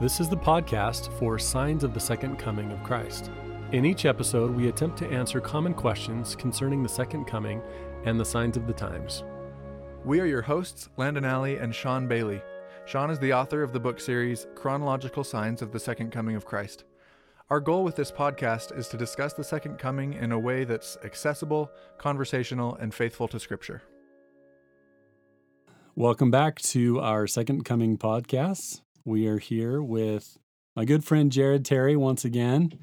This is the podcast for Signs of the Second Coming of Christ. In each episode, we attempt to answer common questions concerning the Second Coming and the signs of the times. We are your hosts, Landon Alley and Sean Bailey. Sean is the author of the book series Chronological Signs of the Second Coming of Christ. Our goal with this podcast is to discuss the Second Coming in a way that's accessible, conversational, and faithful to Scripture. Welcome back to our Second Coming podcast. We are here with my good friend Jared Terry once again.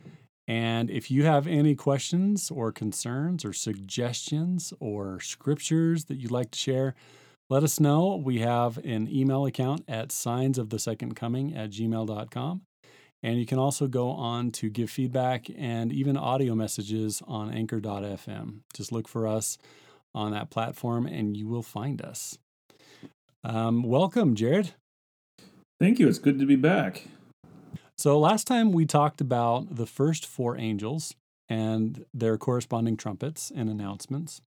And if you have any questions or concerns or suggestions or scriptures that you'd like to share, let us know. We have an email account at signs of the second coming at gmail.com. And you can also go on to give feedback and even audio messages on anchor.fm. Just look for us on that platform and you will find us. Um, welcome, Jared. Thank you. It's good to be back. So, last time we talked about the first four angels and their corresponding trumpets and announcements.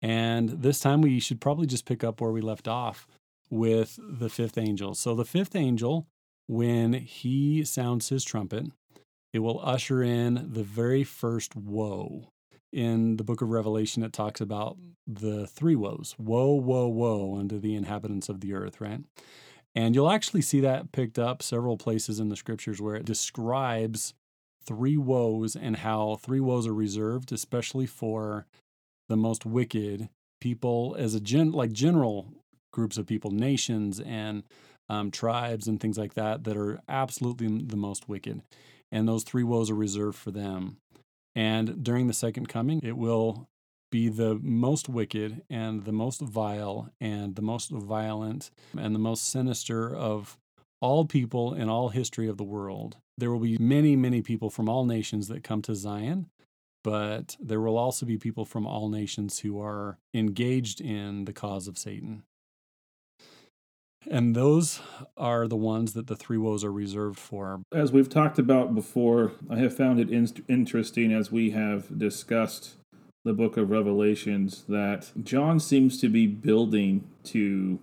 And this time we should probably just pick up where we left off with the fifth angel. So, the fifth angel, when he sounds his trumpet, it will usher in the very first woe. In the book of Revelation, it talks about the three woes woe, woe, woe unto the inhabitants of the earth, right? And you'll actually see that picked up several places in the scriptures where it describes three woes and how three woes are reserved, especially for the most wicked people as a gen like general groups of people, nations and um, tribes and things like that that are absolutely the most wicked. And those three woes are reserved for them. And during the second coming, it will be the most wicked and the most vile and the most violent and the most sinister of all people in all history of the world. There will be many, many people from all nations that come to Zion, but there will also be people from all nations who are engaged in the cause of Satan. And those are the ones that the three woes are reserved for. As we've talked about before, I have found it in- interesting as we have discussed the book of Revelations that John seems to be building to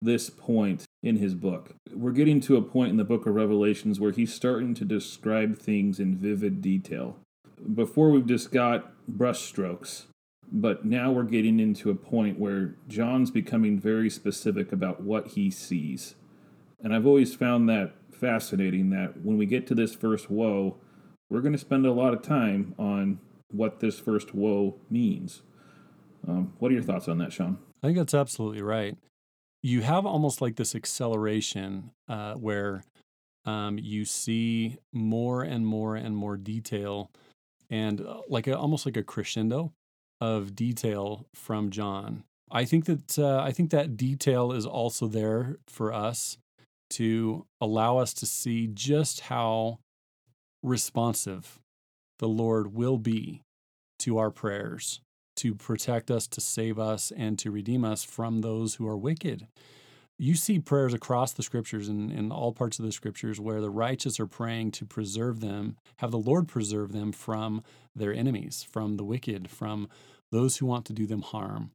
this point in his book. We're getting to a point in the book of Revelations where he's starting to describe things in vivid detail. Before we've just got brushstrokes, but now we're getting into a point where John's becoming very specific about what he sees. And I've always found that fascinating that when we get to this first woe, we're going to spend a lot of time on what this first woe means. Um, what are your thoughts on that, Sean? I think that's absolutely right. You have almost like this acceleration uh, where um, you see more and more and more detail, and uh, like a, almost like a crescendo of detail from John. I think that uh, I think that detail is also there for us to allow us to see just how responsive the Lord will be to our prayers, to protect us, to save us, and to redeem us from those who are wicked. You see prayers across the scriptures and in all parts of the scriptures where the righteous are praying to preserve them, have the Lord preserve them from their enemies, from the wicked, from those who want to do them harm.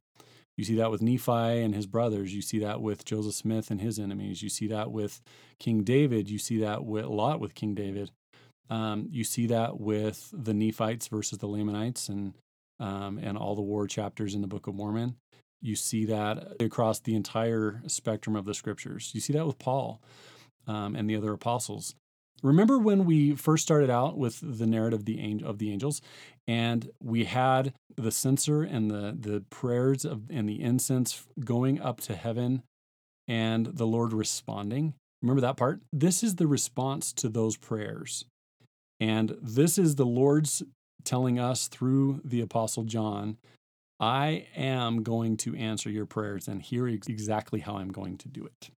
You see that with Nephi and his brothers. You see that with Joseph Smith and his enemies. You see that with King David. You see that with, lot with King David. Um, you see that with the Nephites versus the Lamanites and um, and all the war chapters in the Book of Mormon. You see that across the entire spectrum of the scriptures. You see that with Paul um, and the other apostles. Remember when we first started out with the narrative of the, of the angels, and we had the censer and the the prayers of and the incense going up to heaven, and the Lord responding. Remember that part? This is the response to those prayers. And this is the Lord's telling us through the Apostle John I am going to answer your prayers, and here is exactly how I'm going to do it.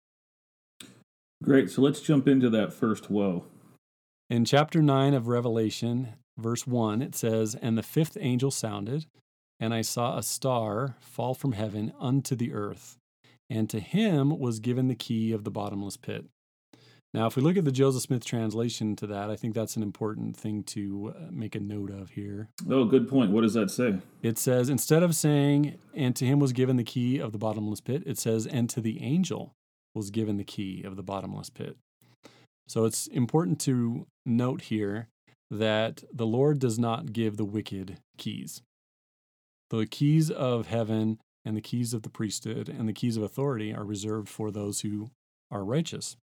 Great. So let's jump into that first woe. In chapter 9 of Revelation, verse 1, it says, And the fifth angel sounded, and I saw a star fall from heaven unto the earth, and to him was given the key of the bottomless pit. Now, if we look at the Joseph Smith translation to that, I think that's an important thing to uh, make a note of here. Oh, good point. What does that say? It says, instead of saying, and to him was given the key of the bottomless pit, it says, and to the angel was given the key of the bottomless pit. So it's important to note here that the Lord does not give the wicked keys. The keys of heaven and the keys of the priesthood and the keys of authority are reserved for those who are righteous.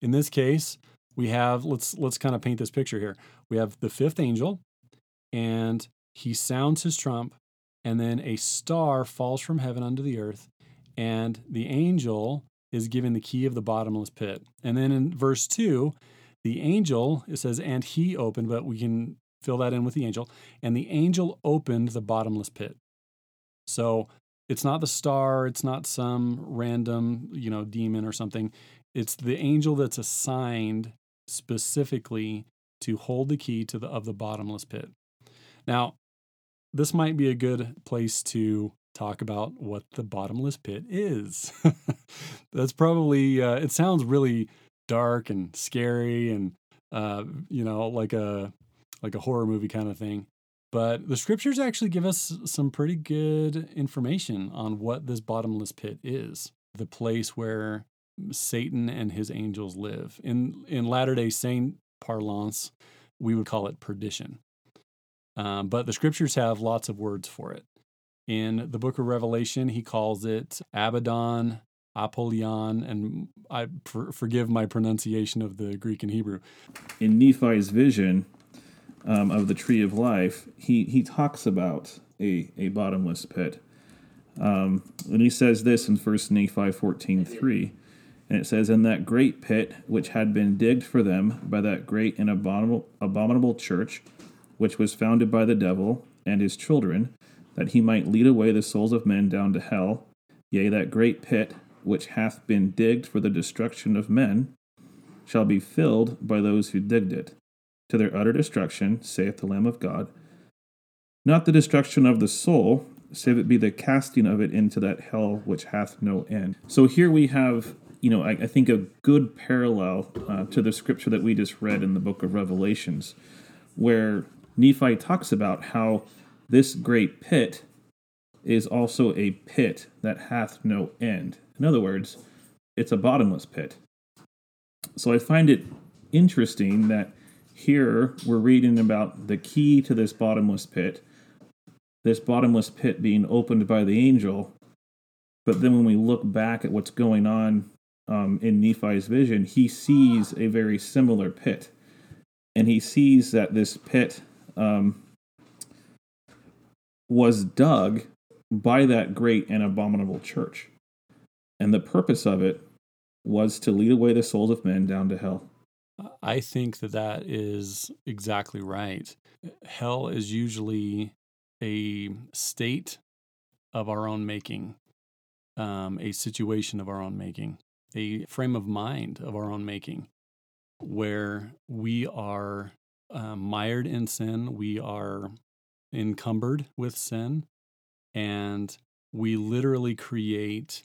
In this case, we have let's let's kind of paint this picture here. We have the fifth angel and he sounds his trump and then a star falls from heaven unto the earth and the angel is given the key of the bottomless pit. And then in verse 2, the angel, it says, and he opened, but we can fill that in with the angel. And the angel opened the bottomless pit. So it's not the star, it's not some random, you know, demon or something. It's the angel that's assigned specifically to hold the key to the of the bottomless pit. Now, this might be a good place to talk about what the bottomless pit is. That's probably uh, it sounds really dark and scary and uh, you know like a like a horror movie kind of thing. But the scriptures actually give us some pretty good information on what this bottomless pit is. The place where Satan and his angels live. In in Latter-day Saint parlance, we would call it perdition. Um, but the scriptures have lots of words for it. In the book of Revelation, he calls it Abaddon, Apollyon, and I pr- forgive my pronunciation of the Greek and Hebrew. In Nephi's vision um, of the tree of life, he, he talks about a, a bottomless pit. Um, and he says this in 1 Nephi 14 3. And it says, In that great pit which had been digged for them by that great and abominable, abominable church, which was founded by the devil and his children, that he might lead away the souls of men down to hell, yea, that great pit which hath been digged for the destruction of men, shall be filled by those who digged it, to their utter destruction, saith the Lamb of God. Not the destruction of the soul, save it be the casting of it into that hell which hath no end. So here we have, you know, I, I think a good parallel uh, to the scripture that we just read in the book of Revelations, where Nephi talks about how this great pit is also a pit that hath no end. In other words, it's a bottomless pit. So I find it interesting that here we're reading about the key to this bottomless pit, this bottomless pit being opened by the angel. But then when we look back at what's going on um, in Nephi's vision, he sees a very similar pit. And he sees that this pit um, was dug by that great and abominable church. And the purpose of it was to lead away the souls of men down to hell. I think that that is exactly right. Hell is usually a state of our own making, um, a situation of our own making, a frame of mind of our own making, where we are uh, mired in sin, we are encumbered with sin, and we literally create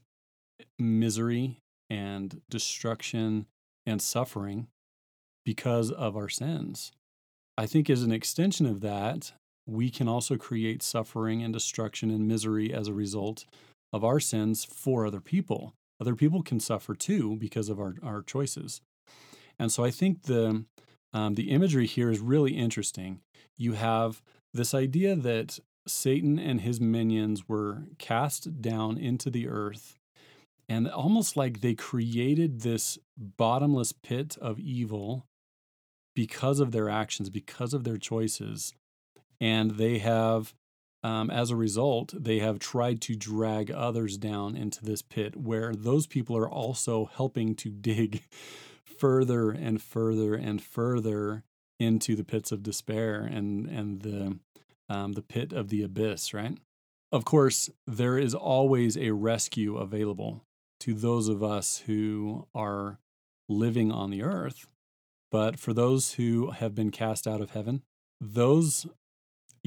misery and destruction and suffering because of our sins. I think, as an extension of that, we can also create suffering and destruction and misery as a result of our sins for other people. Other people can suffer too because of our, our choices. And so I think the, um, the imagery here is really interesting. You have this idea that Satan and his minions were cast down into the earth, and almost like they created this bottomless pit of evil because of their actions, because of their choices. And they have, um, as a result, they have tried to drag others down into this pit where those people are also helping to dig further and further and further into the pits of despair and and the um, the pit of the abyss, right? Of course, there is always a rescue available to those of us who are living on the earth. But for those who have been cast out of heaven, those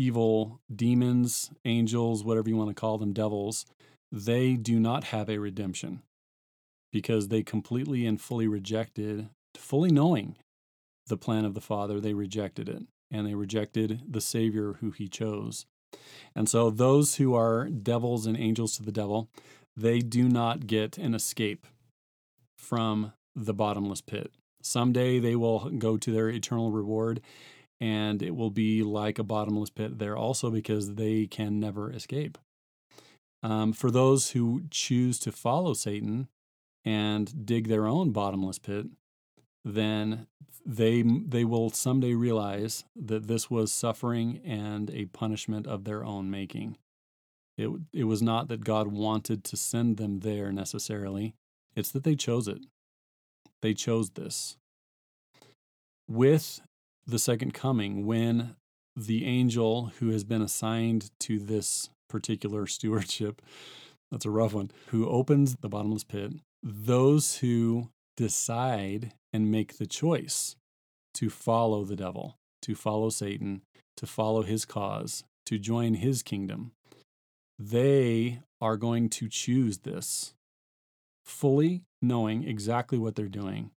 evil demons, angels, whatever you want to call them, devils, they do not have a redemption because they completely and fully rejected, fully knowing the plan of the Father, they rejected it and they rejected the Savior who he chose. And so, those who are devils and angels to the devil, they do not get an escape from the bottomless pit. Someday they will go to their eternal reward, and it will be like a bottomless pit there also because they can never escape. Um, for those who choose to follow Satan and dig their own bottomless pit, then they they will someday realize that this was suffering and a punishment of their own making. It it was not that God wanted to send them there necessarily. It's that they chose it. They chose this. With the second coming, when the angel who has been assigned to this particular stewardship, that's a rough one, who opens the bottomless pit, those who decide and make the choice to follow the devil, to follow Satan, to follow his cause, to join his kingdom, they are going to choose this fully knowing exactly what they're doing.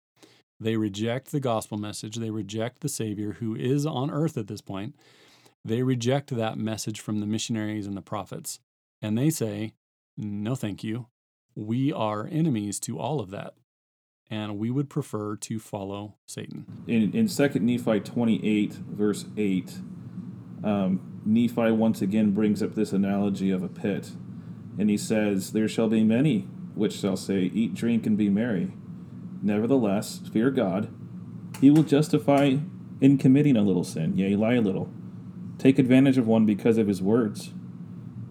They reject the gospel message. They reject the Savior who is on earth at this point. They reject that message from the missionaries and the prophets. And they say, No, thank you. We are enemies to all of that and we would prefer to follow Satan. In, in 2 Nephi 28, verse 8, um, Nephi once again brings up this analogy of a pit. And he says, There shall be many which shall say, Eat, drink, and be merry. Nevertheless, fear God. He will justify in committing a little sin, yea, lie a little. Take advantage of one because of his words.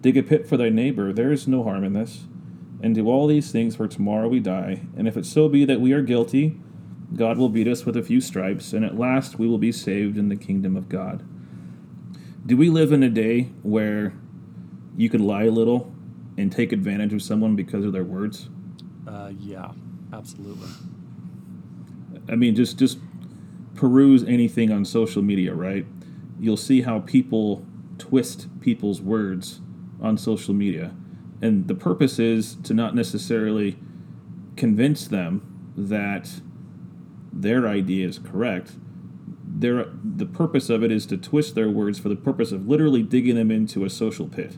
Dig a pit for thy neighbor. There is no harm in this and do all these things, for tomorrow we die. And if it so be that we are guilty, God will beat us with a few stripes, and at last we will be saved in the kingdom of God. Do we live in a day where you could lie a little and take advantage of someone because of their words? Uh, yeah, absolutely. I mean, just just peruse anything on social media, right? You'll see how people twist people's words on social media and the purpose is to not necessarily convince them that their idea is correct. Their, the purpose of it is to twist their words for the purpose of literally digging them into a social pit.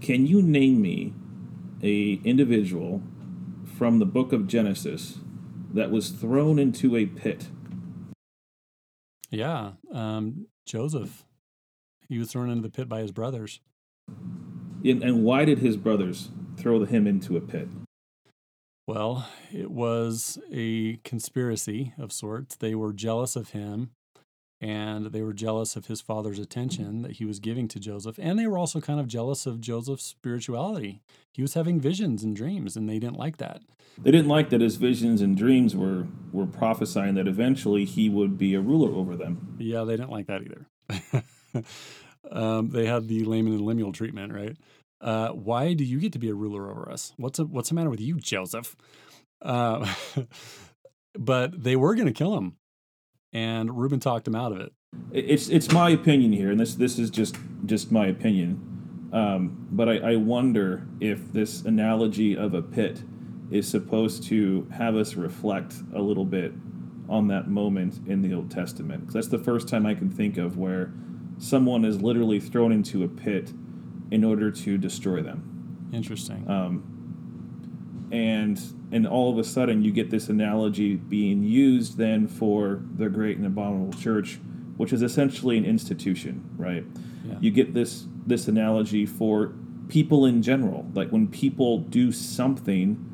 Can you name me a individual from the book of Genesis that was thrown into a pit? Yeah, um, Joseph. He was thrown into the pit by his brothers. And, and why did his brothers throw him into a pit? Well, it was a conspiracy of sorts. They were jealous of him and they were jealous of his father's attention that he was giving to Joseph. And they were also kind of jealous of Joseph's spirituality. He was having visions and dreams, and they didn't like that. They didn't like that his visions and dreams were, were prophesying that eventually he would be a ruler over them. Yeah, they didn't like that either. um, they had the Laman and Lemuel treatment, right? Uh, why do you get to be a ruler over us? What's a, what's the matter with you, Joseph? Uh, but they were going to kill him, and Reuben talked him out of it. It's it's my opinion here, and this this is just just my opinion. Um, but I, I wonder if this analogy of a pit is supposed to have us reflect a little bit on that moment in the Old Testament. That's the first time I can think of where someone is literally thrown into a pit in order to destroy them. Interesting. Um, and and all of a sudden you get this analogy being used then for the great and abominable church, which is essentially an institution, right? Yeah. You get this this analogy for people in general, like when people do something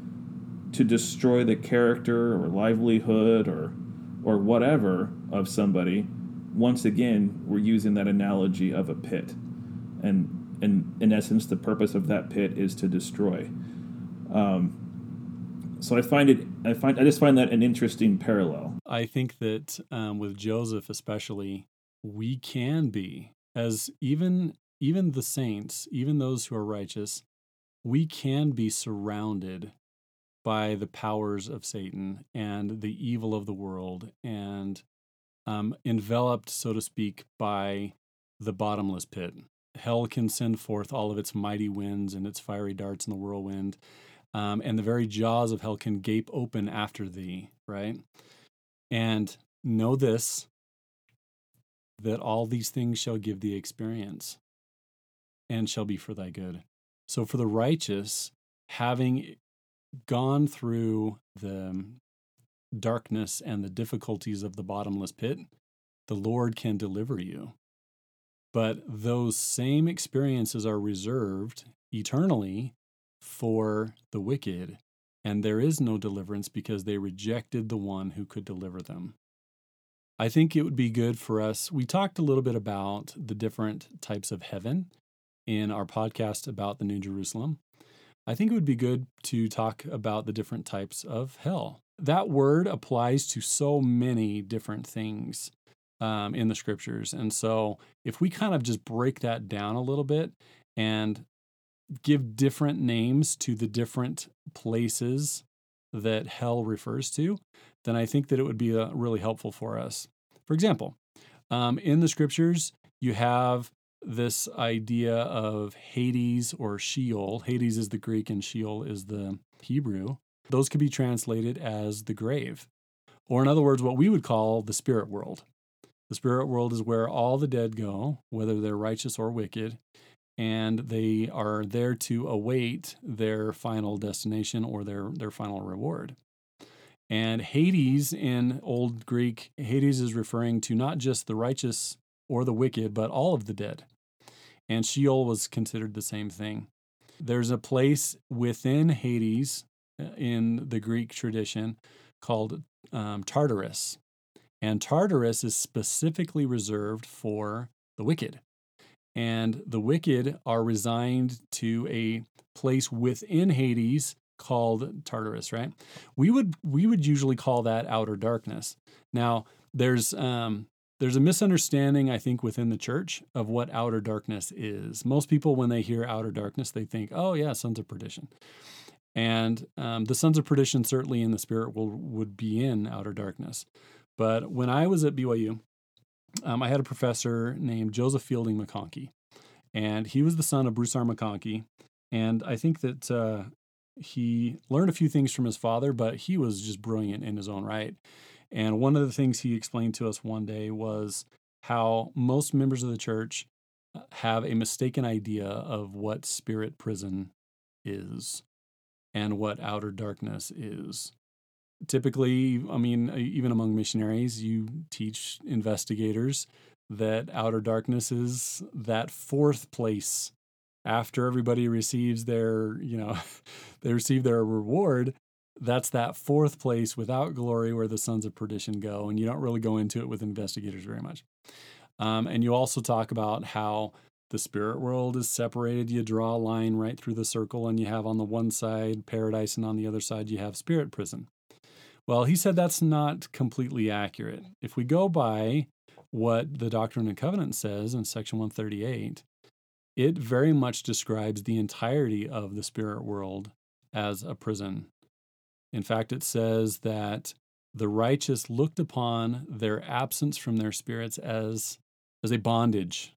to destroy the character or livelihood or or whatever of somebody once again, we're using that analogy of a pit. And in, in essence, the purpose of that pit is to destroy. Um, so I find it, I find, I just find that an interesting parallel. I think that um, with Joseph, especially, we can be as even even the saints, even those who are righteous, we can be surrounded by the powers of Satan and the evil of the world and um, enveloped, so to speak, by the bottomless pit. Hell can send forth all of its mighty winds and its fiery darts in the whirlwind, um, and the very jaws of hell can gape open after thee, right? And know this that all these things shall give thee experience and shall be for thy good. So, for the righteous, having gone through the darkness and the difficulties of the bottomless pit, the Lord can deliver you. But those same experiences are reserved eternally for the wicked, and there is no deliverance because they rejected the one who could deliver them. I think it would be good for us. We talked a little bit about the different types of heaven in our podcast about the New Jerusalem. I think it would be good to talk about the different types of hell. That word applies to so many different things um, in the scriptures. And so, if we kind of just break that down a little bit and give different names to the different places that hell refers to, then I think that it would be uh, really helpful for us. For example, um, in the scriptures, you have this idea of Hades or Sheol. Hades is the Greek and Sheol is the Hebrew. Those could be translated as the grave, or in other words, what we would call the spirit world. The spirit world is where all the dead go, whether they're righteous or wicked, and they are there to await their final destination or their, their final reward. And Hades in Old Greek, Hades is referring to not just the righteous or the wicked, but all of the dead. And Sheol was considered the same thing. There's a place within Hades uh, in the Greek tradition called um, Tartarus. And Tartarus is specifically reserved for the wicked. And the wicked are resigned to a place within Hades called Tartarus, right? We would we would usually call that outer darkness. Now, there's um, there's a misunderstanding, I think, within the church of what outer darkness is. Most people, when they hear outer darkness, they think, "Oh, yeah, sons of perdition." And um, the sons of perdition, certainly in the spirit, will would be in outer darkness. But when I was at BYU, um, I had a professor named Joseph Fielding McConkie, and he was the son of Bruce R. McConkie. And I think that uh, he learned a few things from his father, but he was just brilliant in his own right. And one of the things he explained to us one day was how most members of the church uh, have a mistaken idea of what spirit prison is and what outer darkness is typically, I mean, even among missionaries, you teach investigators that outer darkness is that fourth place after everybody receives their, you know, they receive their reward. That's that fourth place without glory where the sons of perdition go. And you don't really go into it with investigators very much. Um, and you also talk about how the spirit world is separated. You draw a line right through the circle, and you have on the one side paradise, and on the other side, you have spirit prison. Well, he said that's not completely accurate. If we go by what the Doctrine and Covenant says in section 138, it very much describes the entirety of the spirit world as a prison. In fact, it says that the righteous looked upon their absence from their spirits as, as a bondage,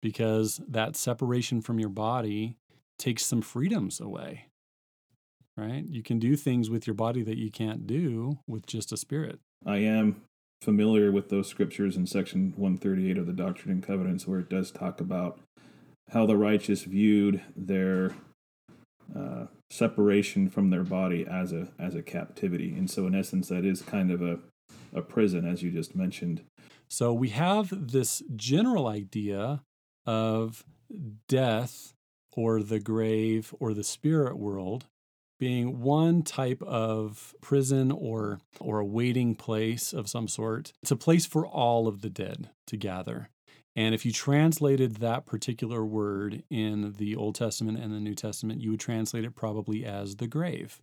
because that separation from your body takes some freedoms away right? You can do things with your body that you can't do with just a spirit. I am familiar with those scriptures in section 138 of the Doctrine and Covenants where it does talk about how the righteous viewed their uh, separation from their body as a as a captivity. And so in essence that is kind of a a prison as you just mentioned. So we have this general idea of death or the grave or the spirit world being one type of prison or or a waiting place of some sort. It's a place for all of the dead to gather. And if you translated that particular word in the Old Testament and the New Testament, you would translate it probably as the grave,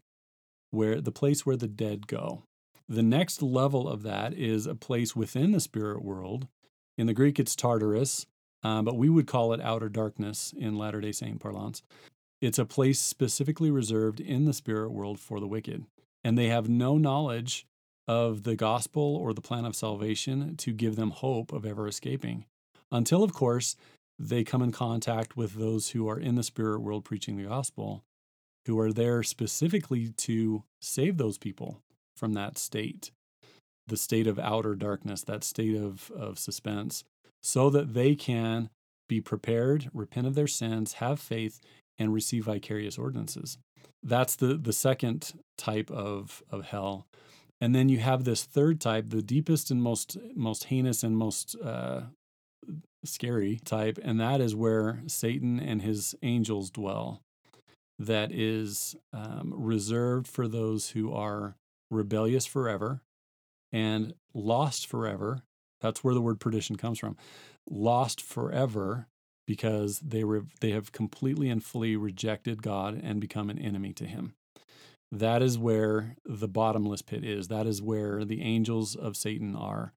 where the place where the dead go. The next level of that is a place within the spirit world. In the Greek, it's Tartarus, um, but we would call it outer darkness in Latter day Saint parlance. It's a place specifically reserved in the spirit world for the wicked, and they have no knowledge of the gospel or the plan of salvation to give them hope of ever escaping. Until, of course, they come in contact with those who are in the spirit world preaching the gospel, who are there specifically to save those people from that state, the state of outer darkness, that state of, of suspense, so that they can be prepared, repent of their sins, have faith, and receive vicarious ordinances. That's the, the second type of, of hell. And then you have this third type, the deepest and most most heinous and most uh, scary type, and that is where Satan and his angels dwell. That is um, reserved for those who are rebellious forever and lost forever. That's where the word perdition comes from. Lost forever because they re- they have completely and fully rejected God and become an enemy to Him. That is where the bottomless pit is. That is where the angels of Satan are.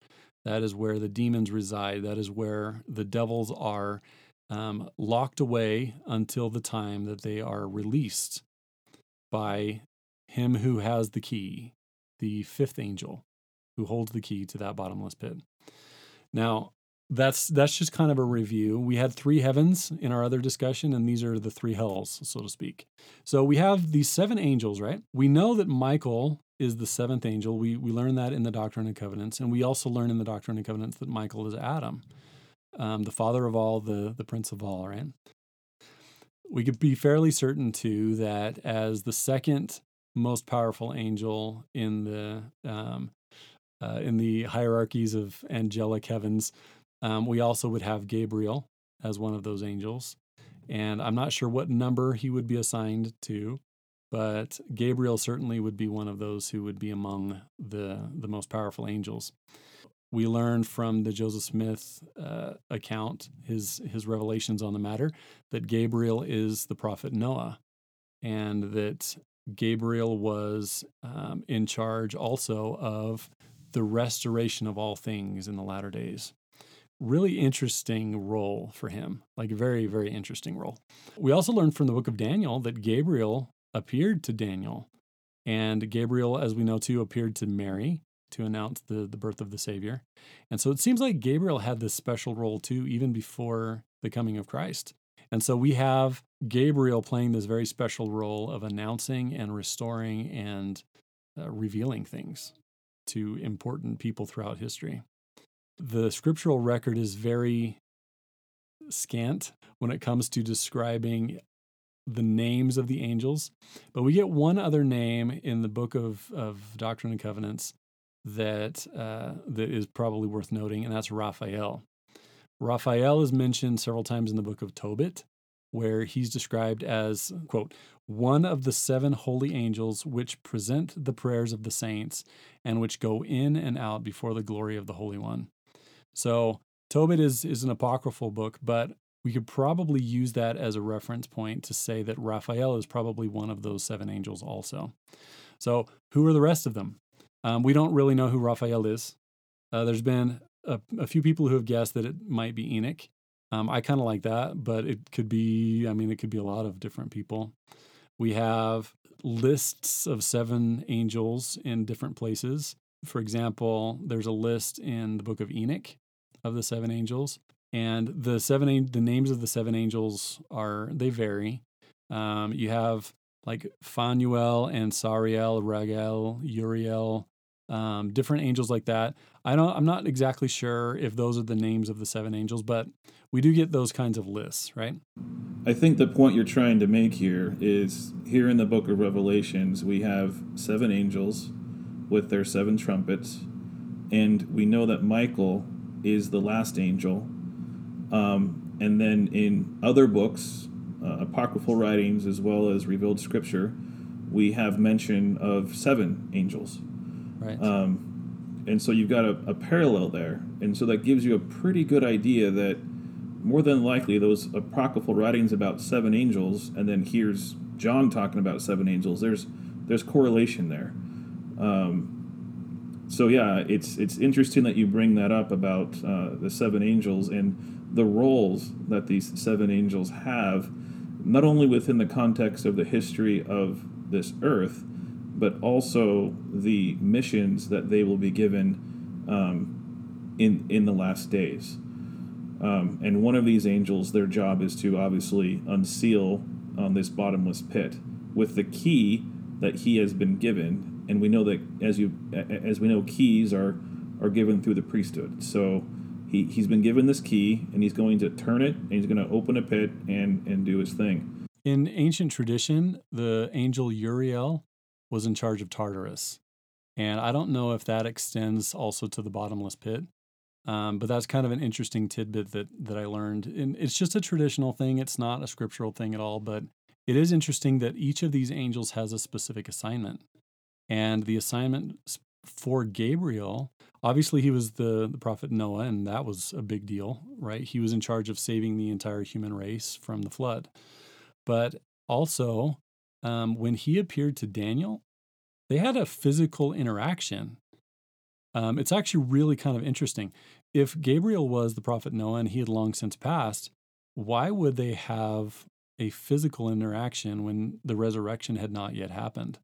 That is where the demons reside. That is where the devils are um, locked away until the time that they are released by him who has the key, the fifth angel who holds the key to that bottomless pit. Now, that's that's just kind of a review. We had three heavens in our other discussion, and these are the three hells, so to speak. So we have these seven angels, right? We know that Michael is the seventh angel. We we learn that in the Doctrine and Covenants, and we also learn in the Doctrine and Covenants that Michael is Adam, um, the father of all, the the prince of all, right? We could be fairly certain too that as the second most powerful angel in the um, uh, in the hierarchies of angelic heavens, um, we also would have Gabriel as one of those angels. And I'm not sure what number he would be assigned to, but Gabriel certainly would be one of those who would be among the, the most powerful angels. We learn from the Joseph Smith uh, account, his, his revelations on the matter, that Gabriel is the prophet Noah, and that Gabriel was um, in charge also of the restoration of all things in the latter days really interesting role for him, like a very, very interesting role. We also learned from the book of Daniel that Gabriel appeared to Daniel. And Gabriel, as we know too, appeared to Mary to announce the, the birth of the Savior. And so it seems like Gabriel had this special role too, even before the coming of Christ. And so we have Gabriel playing this very special role of announcing and restoring and uh, revealing things to important people throughout history the scriptural record is very scant when it comes to describing the names of the angels. But we get one other name in the book of, of Doctrine and Covenants that uh, that is probably worth noting, and that's Raphael. Raphael is mentioned several times in the book of Tobit, where he's described as, quote, one of the seven holy angels which present the prayers of the saints and which go in and out before the glory of the Holy One. So Tobit is is an apocryphal book, but we could probably use that as a reference point to say that Raphael is probably one of those seven angels also. So who are the rest of them? Um, we don't really know who Raphael is. Uh, there's been a, a, few people who have guessed that it might be Enoch. Um, I kind of like that, but it could be, I mean, it could be a lot of different people. We have lists of seven angels in different places. For example, there's a list in the book of Enoch of the seven angels, and the seven the names of the seven angels are they vary. Um, you have like Phanuel and Sariel, Raguel, Uriel, um, different angels like that. I don't. I'm not exactly sure if those are the names of the seven angels, but we do get those kinds of lists, right? I think the point you're trying to make here is here in the book of Revelations, we have seven angels with their seven trumpets, and we know that Michael is the last angel. Um, and then in other books, uh, apocryphal writings as well as revealed scripture, we have mention of seven angels. Right. Um, and so you've got a, a, parallel there. And so that gives you a pretty good idea that more than likely those apocryphal writings about seven angels, and then here's John talking about seven angels, there's there's correlation there. Um, so yeah, it's it's interesting that you bring that up about uh, the seven angels and the roles that these seven angels have, not only within the context of the history of this earth, but also the missions that they will be given um, in in the last days. Um, and one of these angels, their job is to obviously unseal on this bottomless pit with the key that he has been given and we know that as you as we know keys are are given through the priesthood so he, he's been given this key and he's going to turn it and he's going to open a pit and and do his thing in ancient tradition the angel uriel was in charge of tartarus And I don't know if that extends also to the bottomless pit. Um, but that's kind of an interesting tidbit that that I learned. And it's just a traditional thing. It's not a scriptural thing at all. But it is interesting that each of these angels has a specific assignment. And the assignment for Gabriel, obviously he was the, the prophet Noah, and that was a big deal, right? He was in charge of saving the entire human race from the flood. But also, um, when he appeared to Daniel, they had a physical interaction. Um, it's actually really kind of interesting. If Gabriel was the prophet Noah and he had long since passed, why would they have a physical interaction when the resurrection had not yet happened?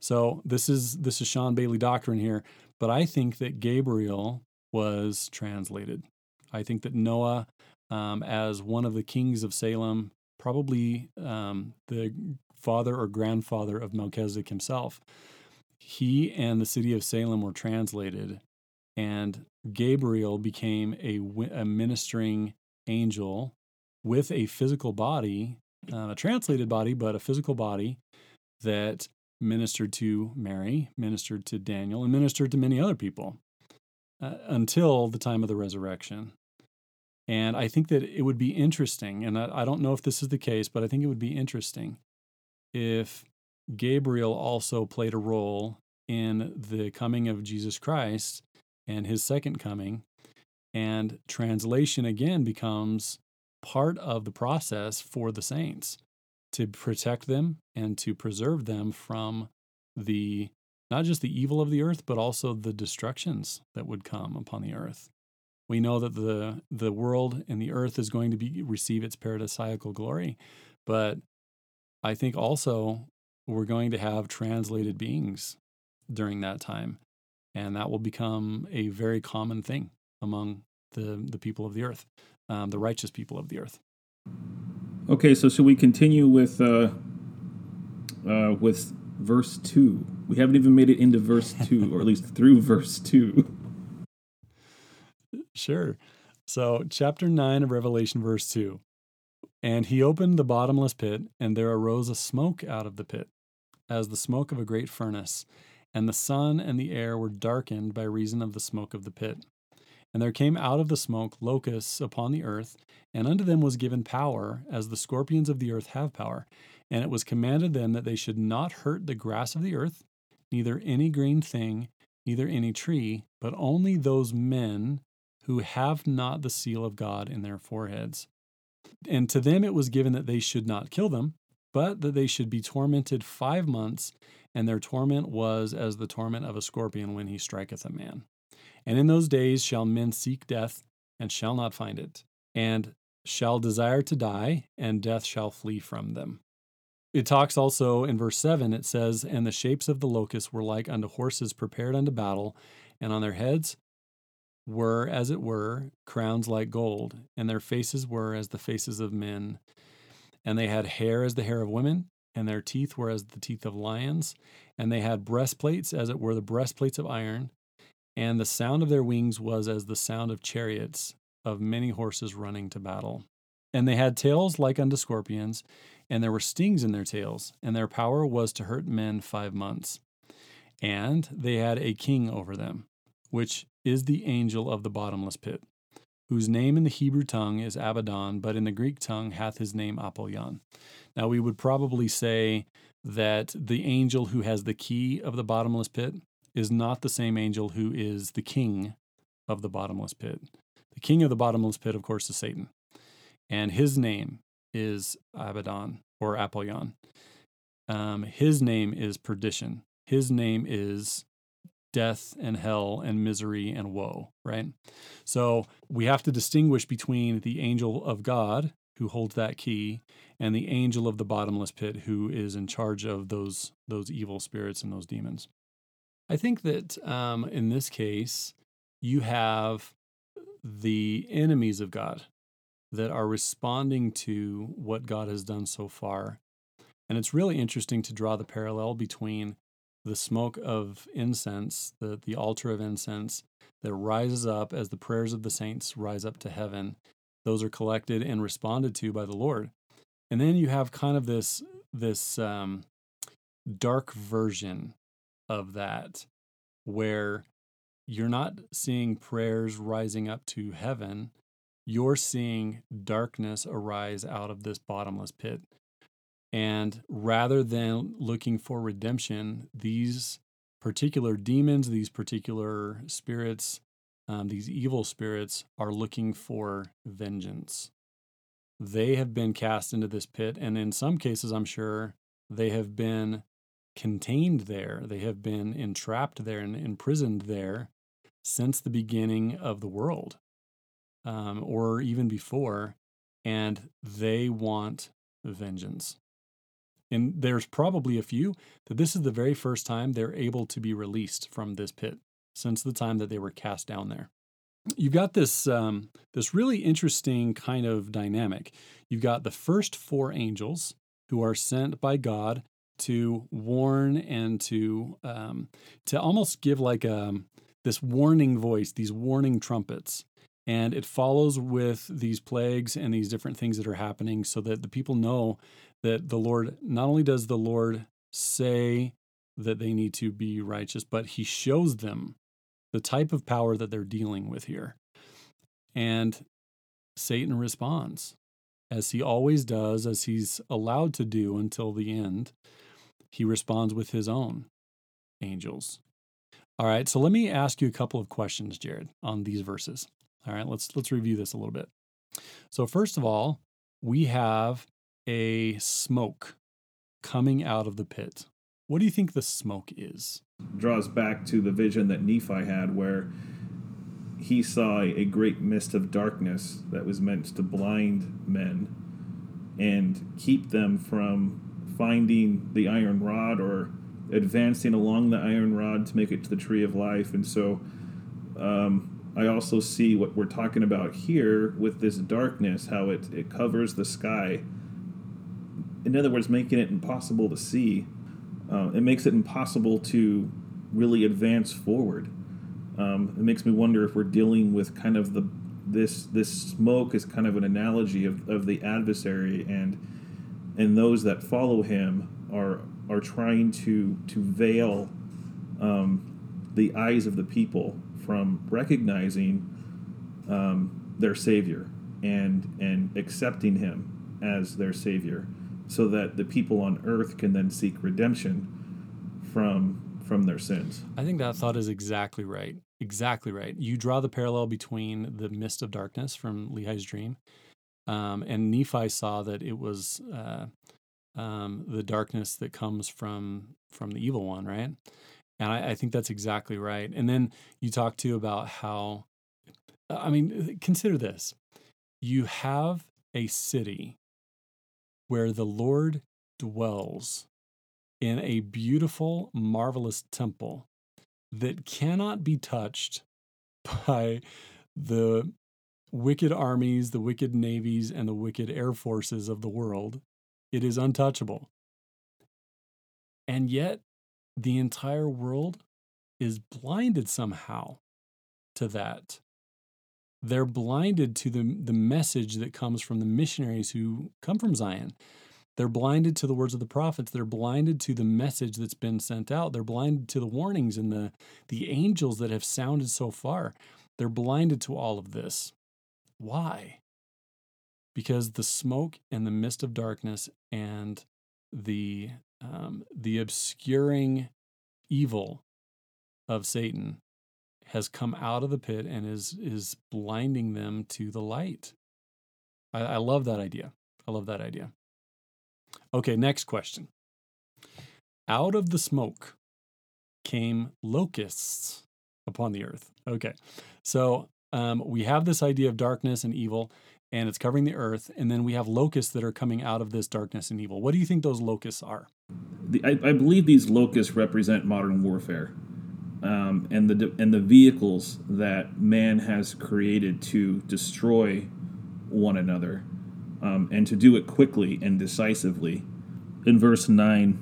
So this is this is Sean Bailey doctrine here, but I think that Gabriel was translated. I think that Noah, um, as one of the kings of Salem, probably um, the father or grandfather of Melchizedek himself, he and the city of Salem were translated, and Gabriel became a, a ministering angel with a physical body, uh, a translated body, but a physical body that ministered to Mary, ministered to Daniel, and ministered to many other people uh, until the time of the resurrection. And I think that it would be interesting, and I, I don't know if this is the case, but I think it would be interesting if Gabriel also played a role in the coming of Jesus Christ and his second coming. And translation again becomes part of the process for the saints to protect them and to preserve them from the not just the evil of the earth but also the destructions that would come upon the earth. We know that the the world and the earth is going to be receive its paradisiacal glory but i think also we're going to have translated beings during that time and that will become a very common thing among the the people of the earth um, the righteous people of the earth Okay, so should we continue with uh, uh, with verse two? We haven't even made it into verse two, or at least through verse two. Sure. So, chapter 9 of Revelation, verse 2. And he opened the bottomless pit, and there arose a smoke out of the pit, as the smoke of a great furnace. And the sun and the air were darkened by reason of the smoke of the pit. And there came out of the smoke locusts upon the earth, and unto them was given power, as the scorpions of the earth have power. And it was commanded them that they should not hurt the grass of the earth, neither any green thing, neither any tree, but only those men who have not the seal of God in their foreheads. And to them it was given that they should not kill them, but that they should be tormented five months, and their torment was as the torment of a scorpion when he striketh a man. And in those days shall men seek death, and shall not find it, and shall desire to die, and death shall flee from them. It talks also in verse 7, it says, And the shapes of the locusts were like unto horses prepared unto battle, and on their heads were, as it were, crowns like gold, and their faces were as the faces of men. And they had hair as the hair of women, and their teeth were as the teeth of lions, and they had breastplates as it were the breastplates of iron, and the sound of their wings was as the sound of chariots, of many horses running to battle. And they had tails like unto scorpions, and there were stings in their tails, and their power was to hurt men five months. And they had a king over them, which is the angel of the bottomless pit, whose name in the Hebrew tongue is Abaddon, but in the Greek tongue hath his name Apollyon. Now we would probably say that the angel who has the key of the bottomless pit is not the same angel who is the king of the bottomless pit. The king of the bottomless pit, of course, is Satan. And his name is Abaddon or Apollyon. Um, his name is perdition. His name is death and hell and misery and woe, right? So we have to distinguish between the angel of God who holds that key and the angel of the bottomless pit who is in charge of those those evil spirits and those demons. I think that um, in this case, you have the enemies of God that are responding to what God has done so far. And it's really interesting to draw the parallel between the smoke of incense, the, the altar of incense that rises up as the prayers of the saints rise up to heaven. Those are collected and responded to by the Lord. And then you have kind of this this um, dark version of that where you're not seeing prayers rising up to heaven, you're seeing darkness arise out of this bottomless pit. And rather than looking for redemption, these particular demons, these particular spirits, um, these evil spirits are looking for vengeance. They have been cast into this pit, and in some cases, I'm sure they have been contained there. They have been entrapped there and imprisoned there since the beginning of the world, um, or even before, and they want vengeance. And there's probably a few that this is the very first time they're able to be released from this pit since the time that they were cast down there. You've got this um, this really interesting kind of dynamic. You've got the first four angels who are sent by God to warn and to um, to almost give like a um, this warning voice, these warning trumpets. And it follows with these plagues and these different things that are happening so that the people know that the Lord, not only does the Lord say that they need to be righteous, but he shows them the type of power that they're dealing with here. And Satan responds, as he always does, as he's allowed to do until the end. He responds with his own angels. All right, so let me ask you a couple of questions, Jared, on these verses. All right, let's let's review this a little bit. So first of all, we have a smoke coming out of the pit. What do you think the smoke is? Draws back to the vision that Nephi had, where he saw a great mist of darkness that was meant to blind men and keep them from finding the iron rod or advancing along the iron rod to make it to the tree of life. And so um, I also see what we're talking about here with this darkness, how it, it covers the sky. In other words, making it impossible to see uh, it makes it impossible to really advance forward. Um, it makes me wonder if we're dealing with kind of the this this smoke is kind of an analogy of, of the adversary and and those that follow him are are trying to to veil um, the eyes of the people from recognizing um, their savior and and accepting him as their savior so that the people on earth can then seek redemption from from their sins. I think that thought is exactly right. Exactly right. You draw the parallel between the mist of darkness from Lehi's dream, um, and Nephi saw that it was uh, um, the darkness that comes from from the evil one, right? And I, I think that's exactly right. And then you talk too about how, I mean, consider this: you have a city where the Lord dwells in a beautiful, marvelous temple that cannot be touched by the wicked armies, the wicked navies, and the wicked air forces of the world. It is untouchable. And yet, the entire world is blinded somehow to that they're blinded to the, the message that comes from the missionaries who come from Zion. They're blinded to the words of the prophets. They're blinded to the message that's been sent out. They're blinded to the warnings and the, the angels that have sounded so far. They're blinded to all of this. Why? Because the smoke and the mist of darkness and the um, the obscuring evil of Satan has come out of the pit and is is blinding them to the light. I, I love that idea. I love that idea. Okay, next question. Out of the smoke came locusts upon the earth. Okay, so um, we have this idea of darkness and evil, and it's covering the earth, and then we have locusts that are coming out of this darkness and evil. What do you think those locusts are? The, I, I believe these locusts represent modern warfare um, and the and the vehicles that man has created to destroy one another, um, and to do it quickly and decisively. In verse nine,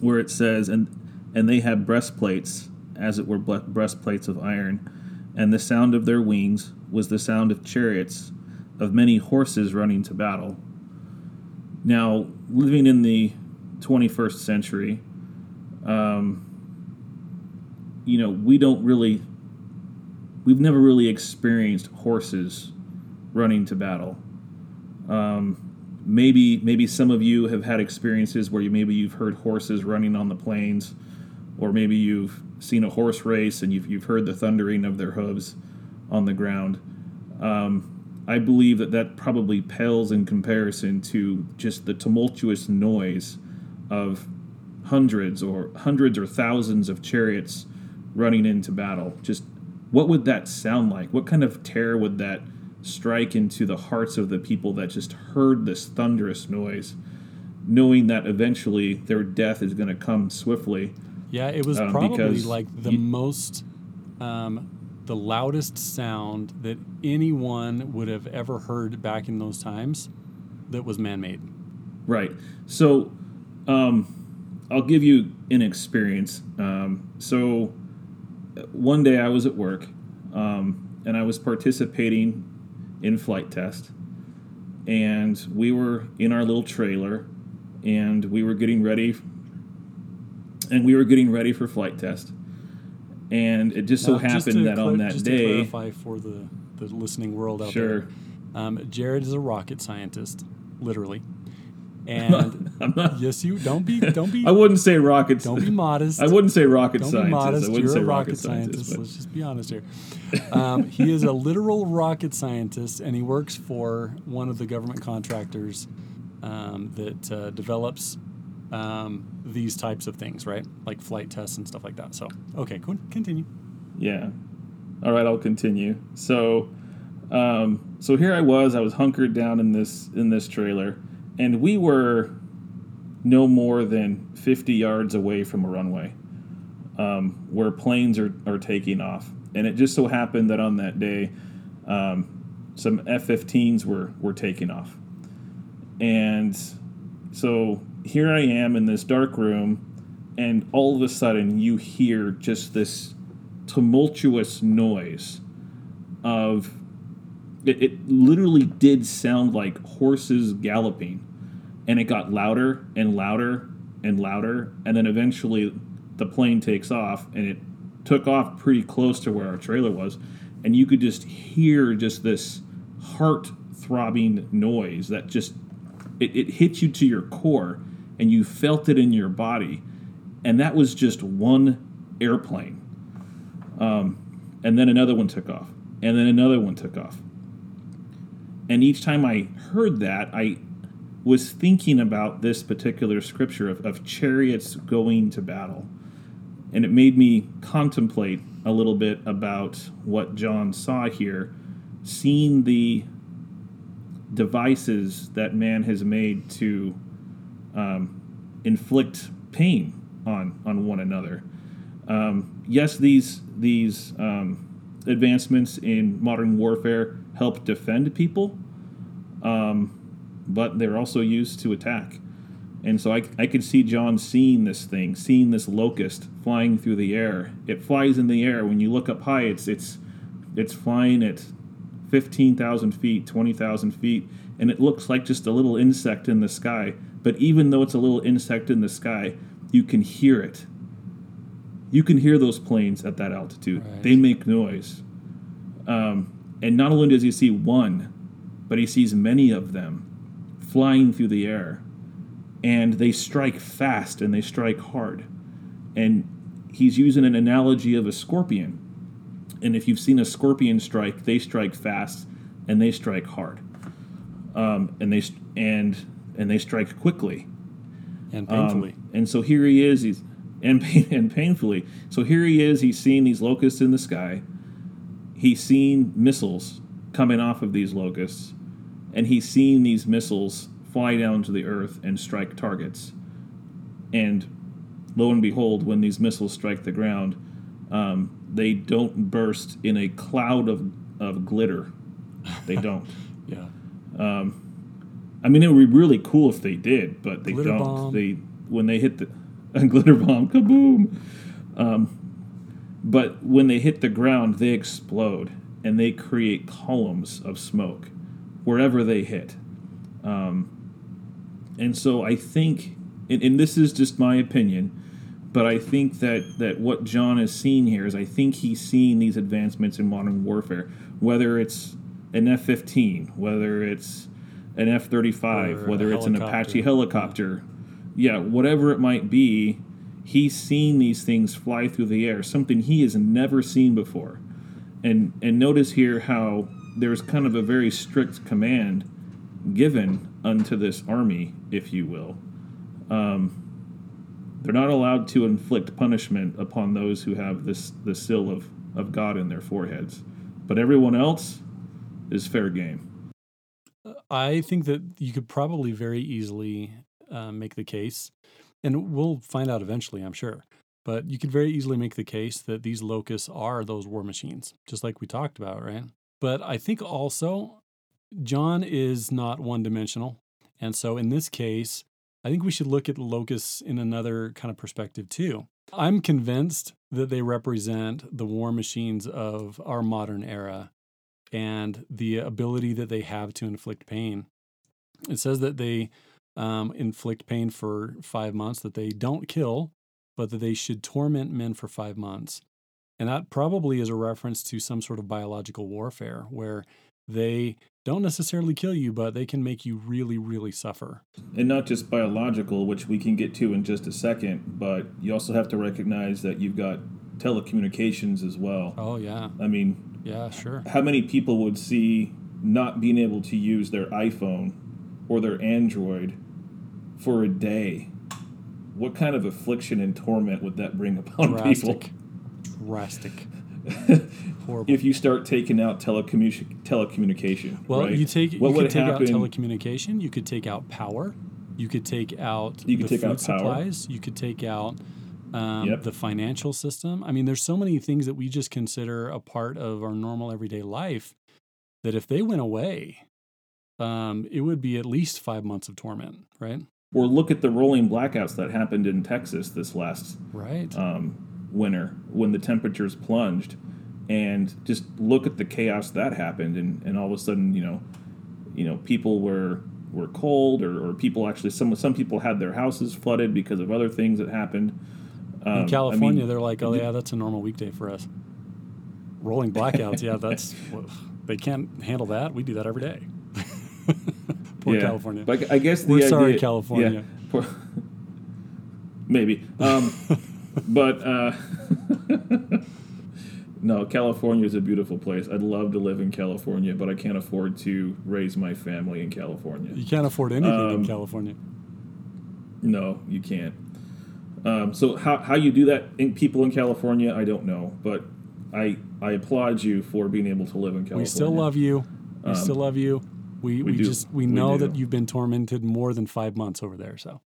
where it says, "and and they had breastplates, as it were breastplates of iron, and the sound of their wings was the sound of chariots, of many horses running to battle." Now, living in the 21st century. Um, you know, we don't really, we've never really experienced horses running to battle. Um, maybe maybe some of you have had experiences where you maybe you've heard horses running on the plains, or maybe you've seen a horse race and you've you've heard the thundering of their hooves on the ground. Um, I believe that that probably pales in comparison to just the tumultuous noise of hundreds or hundreds or thousands of chariots running into battle. Just what would that sound like? What kind of terror would that strike into the hearts of the people that just heard this thunderous noise, knowing that eventually their death is going to come swiftly? Yeah, it was Um, probably like the you- most, um, the loudest sound that anyone would have ever heard back in those times that was man made. Right. So, um, I'll give you an experience. Um, so, uh, one day I was at work, um, and I was participating in flight test, and we were in our little trailer, and we were getting ready, and we were getting ready for flight test, and it just so Now, happened to that on that just day, to clarify for the, the listening world out sure. there, um, Jared is a rocket scientist, literally, and I'm not. yes, you don't be don't be I wouldn't say rockets. don't be modest. I wouldn't say rocket Don't scientist. be modest. I wouldn't You're say a rocket, rocket scientist. but- Let's just be honest here. Um, he is a literal rocket scientist, and he works for one of the government contractors um, that uh, develops um, these types of things, right? Like flight tests and stuff like that. So, okay, co- continue. Yeah. All right, I'll continue. So, um, so here I was. I was hunkered down in this in this trailer, and we were no more than fifty yards away from a runway, um, where planes are are taking off. And it just so happened that on that day, um, some F-15s were were taking off, and so here I am in this dark room, and all of a sudden you hear just this tumultuous noise of it, it literally did sound like horses galloping and it got louder and louder and louder and then eventually the plane takes off and it took off pretty close to where our trailer was and you could just hear just this heart throbbing noise that just it, it hit you to your core and you felt it in your body and that was just one airplane. Um, and then another one took off and then another one took off. And each time i heard that i was thinking about this particular scripture of, of chariots going to battle. And it made me contemplate a little bit about what john saw here seeing the devices that man has made to um, inflict pain on on one another. Um, yes, these these um, advancements in modern warfare help defend people, um, but they're also used to attack. And so I, I could see John seeing this thing, seeing this locust flying through the air. It flies in the air. When you look up high, it's it's it's flying at fifteen thousand feet, twenty thousand feet, and it looks like just a little insect in the sky. But even though it's a little insect in the sky, you can hear it. You can hear those planes at that altitude. Right. They make noise. Um, and not only does he see one, but he sees many of them flying through the air. And they strike fast and they strike hard. And he's using an analogy of a scorpion. And if you've seen a scorpion strike, they strike fast and they strike hard. Um, and they and and they strike quickly. And Um, painfully. and so here he is, he's and pain, and painfully. So here he is. He's seeing these locusts in the sky. He's seen missiles coming off of these locusts, and he's seen these missiles fly down to the earth and strike targets. And lo and behold, when these missiles strike the ground, um, they don't burst in a cloud of, of glitter. They don't. yeah. Um, I mean, it would be really cool if they did, but they Glitter don't. bomb. They when they hit the a glitter bomb, kaboom. Um, but when they hit the ground, they explode and they create columns of smoke wherever they hit. Um, and so I think, and, and this is just my opinion, but I think that that what John is seeing here is I think he's seeing these advancements in modern warfare, whether it's an F-15, whether it's an F-35, whether a it's an. Apache helicopter, yeah, whatever it might be, he's seen these things fly through the air, something he has never seen before. And and notice here how there's kind of a very strict command given unto this army, if you will. Um, they're not allowed to inflict punishment upon those who have this the seal of, of God in their foreheads. But everyone else is fair game. I think that you could probably very easily uh, make the case, and we'll find out eventually, I'm sure. But you could very easily make the case that these locusts are those war machines, just like we talked about, right? But I think also John is not one dimensional. And so in this case, I think we should look at locusts in another kind of perspective too. I'm convinced that they represent the war machines of our modern era and the ability that they have to inflict pain. It says that they um, inflict pain for five months, that they don't kill, but that they should torment men for five months. And that probably is a reference to some sort of biological warfare where they don't necessarily kill you, but they can make you really, really suffer. And not just biological, which we can get to in just a second, but you also have to recognize that you've got telecommunications as well. Oh, yeah. I mean, Yeah, sure. how many people would see not being able to use their iPhone or their Android for a day? What kind of affliction and torment would that bring upon people? Drastic. Drastic. Horrible. if you start taking out telecommu- telecommunication. Well, right? you take what you would could take happen? out telecommunication. You could take out power. You could take out You could the take food out power. supplies. You could take out um, Yep. the financial system. I mean, there's so many things that we just consider a part of our normal everyday life that if they went away, um, it would be at least five months of torment, right? or look at the rolling blackouts that happened in Texas this last Right. um, winter when the temperatures plunged, and just look at the chaos that happened, and, and all of a sudden, you know, you know, people were were cold, or, or people actually some some people had their houses flooded because of other things that happened. Um, In California, mean, they're like, oh, yeah, that's a normal weekday for us. Rolling blackouts, yeah, that's, they can't handle that. We do that every day. Poor yeah. California. But I guess the We're sorry, California. yeah, poor- maybe. Um, but uh, no, California is a beautiful place. I'd love to live in California, but I can't afford to raise my family in California. You can't afford anything in Um, California. No, you can't. Um, so how, how you do that in people in California, I don't know, but I I applaud you for being able to live in California. We still love you. We Um, still love you. We, we, we just we We know do. that you've been tormented more than five months over there. So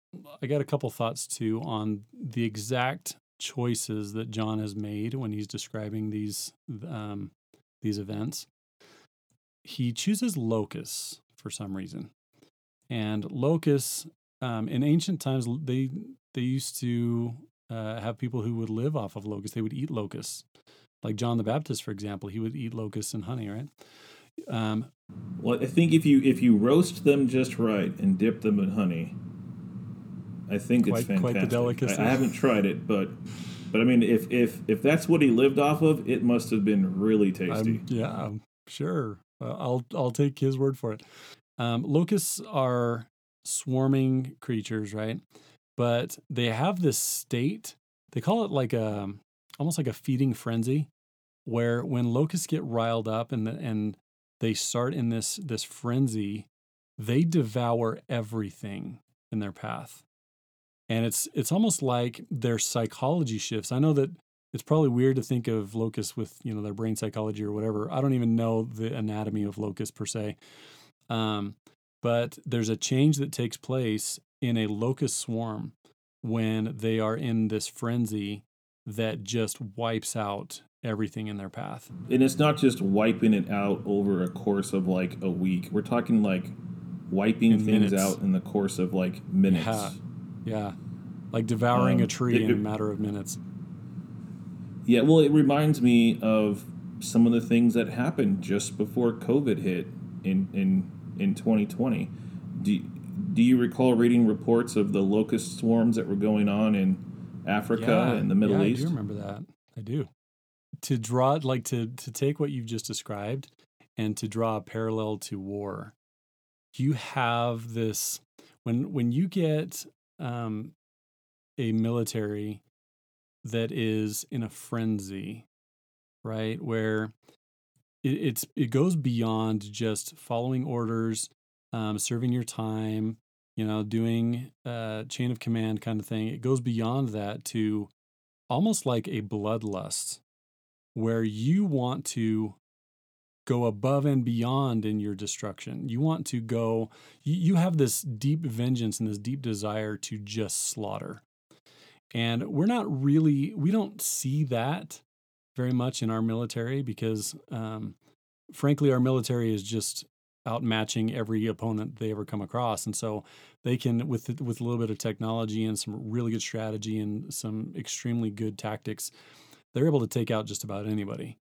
I got a couple thoughts too on the exact choices that John has made when he's describing these um, these events. He chooses locusts for some reason, and locusts um, in ancient times they they used to uh, have people who would live off of locusts. They would eat locusts, like John the Baptist, for example. He would eat locusts and honey, right? Um, Well, I think if you if you roast them just right and dip them in honey, I think it's Quite- quite the delicacy. I, I haven't tried it, but but I mean, if if if that's what he lived off of, it must have been really tasty. Yeah, I'm sure. Uh, I'll I'll take his word for it. Um, locusts are swarming creatures, right? But they have this state. They call it like a almost like a feeding frenzy, where when locusts get riled up and the, and they start in this this frenzy, they devour everything in their path. And it's it's almost like their psychology shifts. I know that it's probably weird to think of locusts with you know their brain psychology or whatever. I don't even know the anatomy of locusts per se, um, but there's a change that takes place in a locust swarm when they are in this frenzy that just wipes out everything in their path. And it's not just wiping it out over a course of like a week. We're talking like wiping In things minutes. out in the course of like minutes. Yeah. Yeah, like devouring Um, a tree it- in a matter of minutes. Yeah, well, it reminds me of some of the things that happened just before COVID hit in in in 2020. Do do you recall reading reports of the locust swarms that were going on in Africa Yeah, and the Middle yeah, East. I do remember that. I do. To draw like to to take what you've just described and to draw a parallel to war. You have this when when you get um, a military that is in a frenzy, right? Where it, it's it goes beyond just following orders, um, serving your time, you know, doing uh, chain of command kind of thing. It goes beyond that to almost like a bloodlust, where you want to go above and beyond in your destruction. You want to go. You, you have this deep vengeance and this deep desire to just slaughter. And we're not really, we don't see that very much in our military because, um, frankly, our military is just outmatching every opponent they ever come across. And so they can, with, with a little bit of technology and some really good strategy and some extremely good tactics, they're able to take out just about anybody.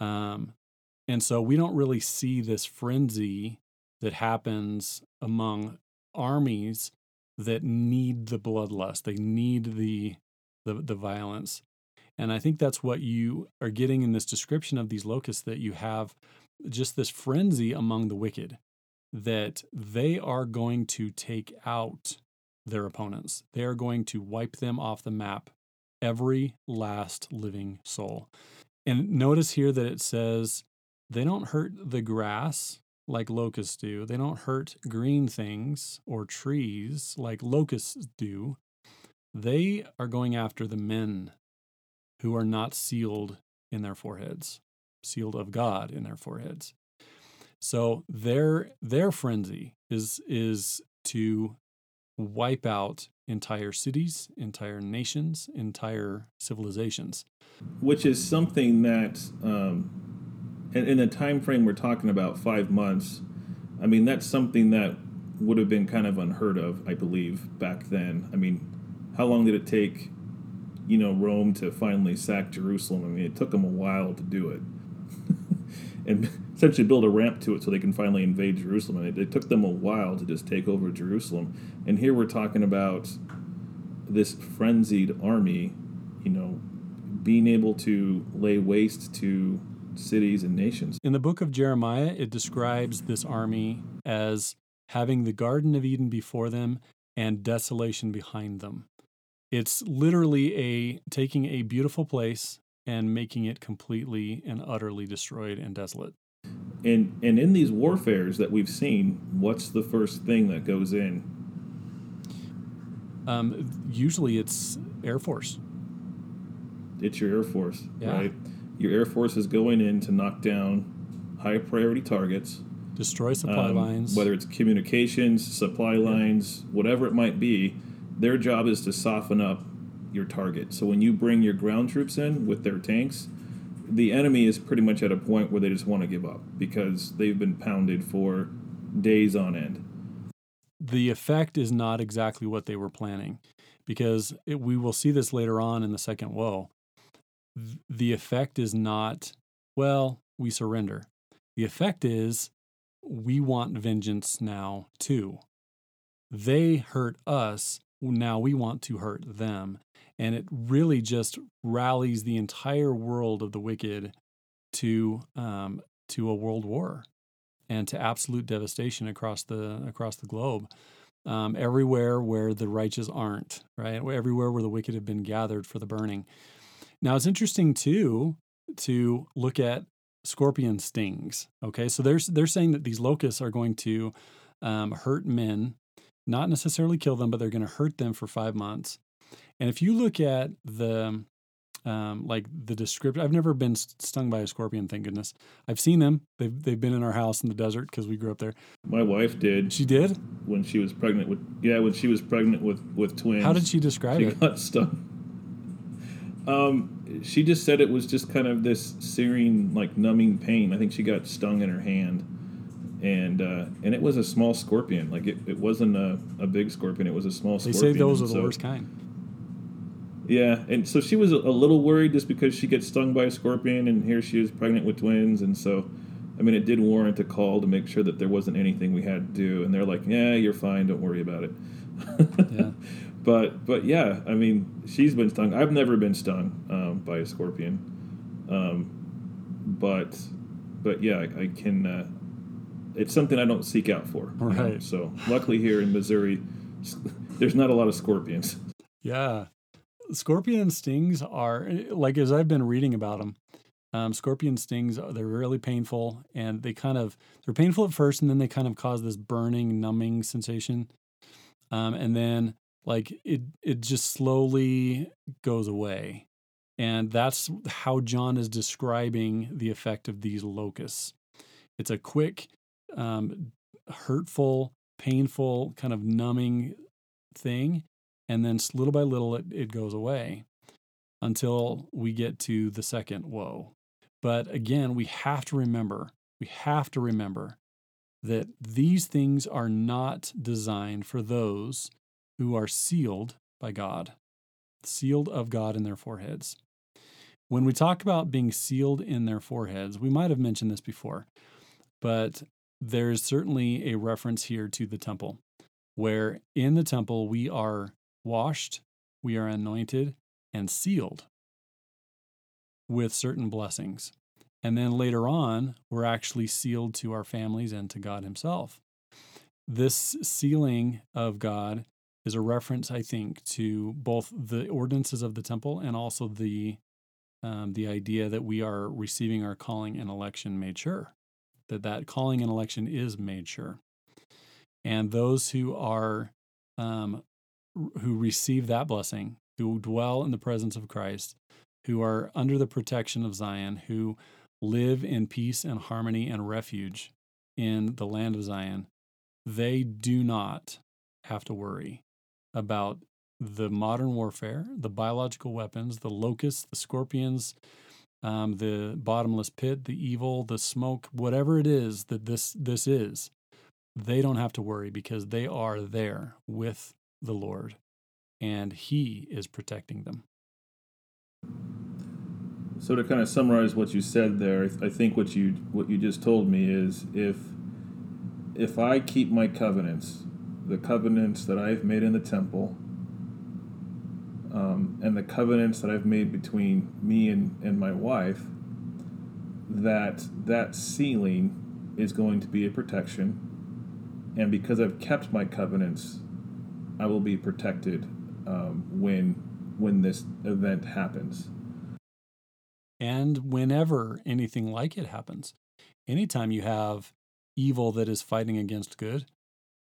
Um, and so we don't really see this frenzy that happens among armies that need the bloodlust. They need the the, the violence. And I think that's what you are getting in this description of these locusts that you have just this frenzy among the wicked that they are going to take out their opponents. They are going to wipe them off the map, every last living soul. And notice here that it says they don't hurt the grass like locusts do. They don't hurt green things or trees like locusts do. They are going after the men who are not sealed in their foreheads, sealed of God in their foreheads. So their their frenzy is is to wipe out entire cities, entire nations, entire civilizations. which is something that um, in, in the time frame we're talking about five months i mean that's something that would have been kind of unheard of i believe back then i mean how long did it take you know rome to finally sack jerusalem i mean it took them a while to do it and essentially build a ramp to it so they can finally invade jerusalem and it, it took them a while to just take over jerusalem and here we're talking about this frenzied army you know being able to lay waste to cities and nations. In the book of Jeremiah, it describes this army as having the Garden of Eden before them and desolation behind them. It's literally a taking a beautiful place and making it completely and utterly destroyed and desolate. And and in these warfares that we've seen, what's the first thing that goes in? Um, usually it's Air Force. It's your Air Force, Yeah. right? Your Air Force is going in to knock down high priority targets, Destroy supply um, lines. whether it's communications, supply lines, whatever it might be. Their job is to soften up your target. So when you bring your ground troops in with their tanks, the enemy is pretty much at a point where they just want to give up because they've been pounded for days on end. the effect is not exactly what they were planning because it, we will see this later on in the second woe. Th- The effect is not, well, we surrender. The effect is, we want vengeance now too. They hurt us, now we want to hurt them. And it really just rallies the entire world of the wicked to um, to a world war and to absolute devastation across the across the globe. Um, everywhere where the righteous aren't, right? Everywhere where the wicked have been gathered for the burning. Now it's interesting too to look at scorpion stings. Okay, so they're they're saying that these locusts are going to um, hurt men, not necessarily kill them, but they're going to hurt them for five months. And if you look at the um, like the description, I've never been stung by a scorpion. Thank goodness. I've seen them. They've they've been in our house in the desert because we grew up there. My wife did She did. when she was pregnant with yeah when she was pregnant with with twins. How did she describe She it? She got stung. Um, she just said it was just kind of this searing, like numbing pain. I think she got stung in her hand, and uh, and it was a small scorpion. Like it, it wasn't a, a big scorpion. It was a small They scorpion. say those are the so- worst kind. Yeah, and so she was a, a little worried just because she gets stung by a scorpion, and here she is pregnant with twins, and so. I mean, it did warrant a call to make sure that there wasn't anything we had to do, and they're like, "Yeah, you're fine. Don't worry about it." Yeah. but but yeah, I mean, she's been stung. I've never been stung um, by a scorpion, um, but but yeah, I, I can. Uh, it's something I don't seek out for. you know? Right. So luckily here in Missouri, there's not a lot of scorpions. Yeah. Scorpion stings are like as I've been reading about them. Um, scorpion stings are- they're really painful and they kind of they're painful at first and then they kind of cause this burning, numbing sensation, um, and then like it it just slowly goes away, and that's how John is describing the effect of these locusts. It's a quick, um, hurtful, painful, kind of numbing thing and then little by little it, it goes away until we get to the second woe. But again we have to remember we have to remember that these things are not designed for those who are sealed by god sealed of god in their foreheads. When we talk about being sealed in their foreheads we might have mentioned this before but there's certainly a reference here to the temple where in the temple we are washed, we are anointed, and sealed with certain blessings. And then later on, we're actually sealed to our families and to God Himself. This sealing of God is a reference, I think, to both the ordinances of the temple and also the um, the idea that we are receiving our calling and election made sure, that that calling and election is made sure and those who are um, who receive that blessing who dwell in the presence of christ who are under the protection of zion who live in peace and harmony and refuge in the land of zion they do not have to worry about the modern warfare the biological weapons the locusts the scorpions um, the bottomless pit the evil the smoke whatever it is that this this is they don't have to worry because they are there with the Lord and He is protecting them. So to kind of summarize what you said there, I think what you what you just told me is if if I keep my covenants, the covenants that I've made in the temple, um, and the covenants that I've made between me and, and my wife, that that sealing is going to be a protection, and because I've kept my covenants, I will be protected um, when when this event happens. And whenever anything like it happens, anytime you have evil that is fighting against good,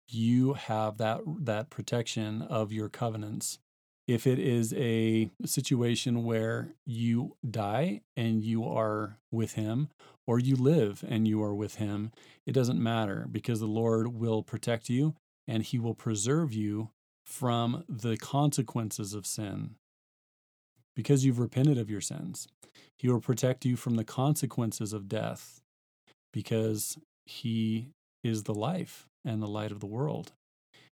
you have that that protection of your covenants. If it is a situation where you die and you are with him or you live and you are with him, it doesn't matter because the Lord will protect you and he will preserve you from the consequences of sin because you've repented of your sins. He will protect you from the consequences of death because he is the life and the light of the world.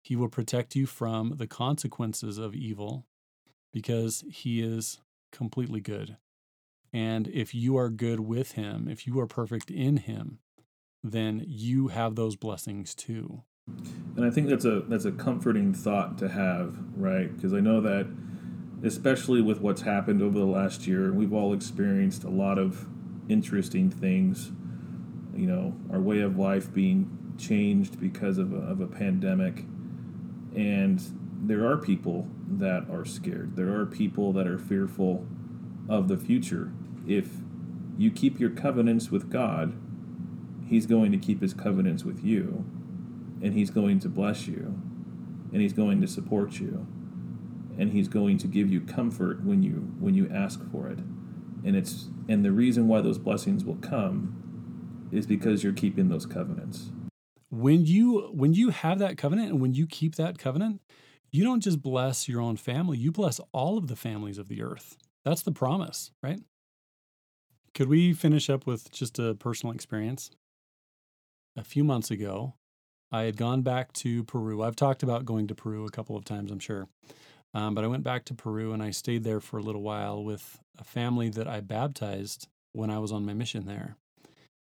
He will protect you from the consequences of evil because he is completely good. And if you are good with him, if you are perfect in him, then you have those blessings too. And I think that's a that's a comforting thought to have, right? Because I know that especially with what's happened over the last year, we've all experienced a lot of interesting things. You know, our way of life being changed because of a, of a pandemic, and there are people that are scared. There are people that are fearful of the future. If you keep your covenants with God, He's going to keep His covenants with you, and He's going to bless you, and He's going to support you and he's going to give you comfort when you when you ask for it and it's and the reason why those blessings will come is because you're keeping those covenants When you when you have that covenant and when you keep that covenant, you don't just bless your own family, you bless all of the families of the earth. That's the promise, right? Could we finish up with just a personal experience? A few months ago, I had gone back to Peru. I've talked about going to Peru a couple of times, I'm sure. Um, but I went back to Peru and I stayed there for a little while with a family that I baptized when I was on my mission there.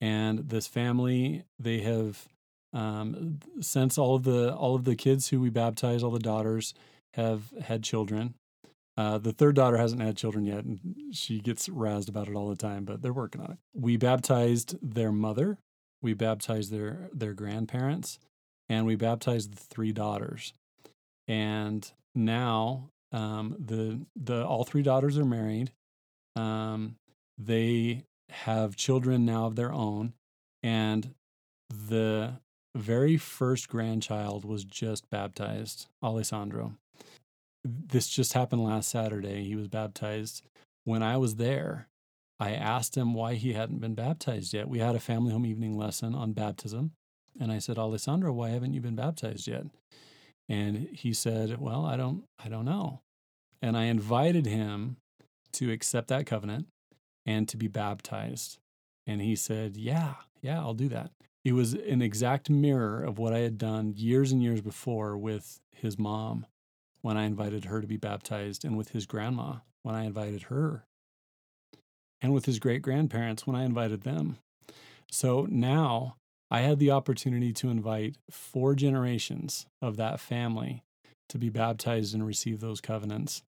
And this family, they have um, since all of the all of the kids who we baptized, all the daughters, have had children. Uh, the third daughter hasn't had children yet, and she gets razzed about it all the time, but they're working on it. We baptized their mother, we baptized their their grandparents, and we baptized the three daughters. And now um, the the all three daughters are married. Um, they have children now of their own, and the very first grandchild was just baptized, Alessandro. This just happened last Saturday. He was baptized. When I was there, I asked him why he hadn't been baptized yet. We had a family home evening lesson on baptism. And I said, Alessandro, why haven't you been baptized yet? And he said, Well, I don't I don't know. And I invited him to accept that covenant and to be baptized. And he said, Yeah, yeah, I'll do that. It was an exact mirror of what I had done years and years before with his mom when I invited her to be baptized, and with his grandma when I invited her, and with his great grandparents when I invited them. So now I had the opportunity to invite four generations of that family to be baptized and receive those covenants.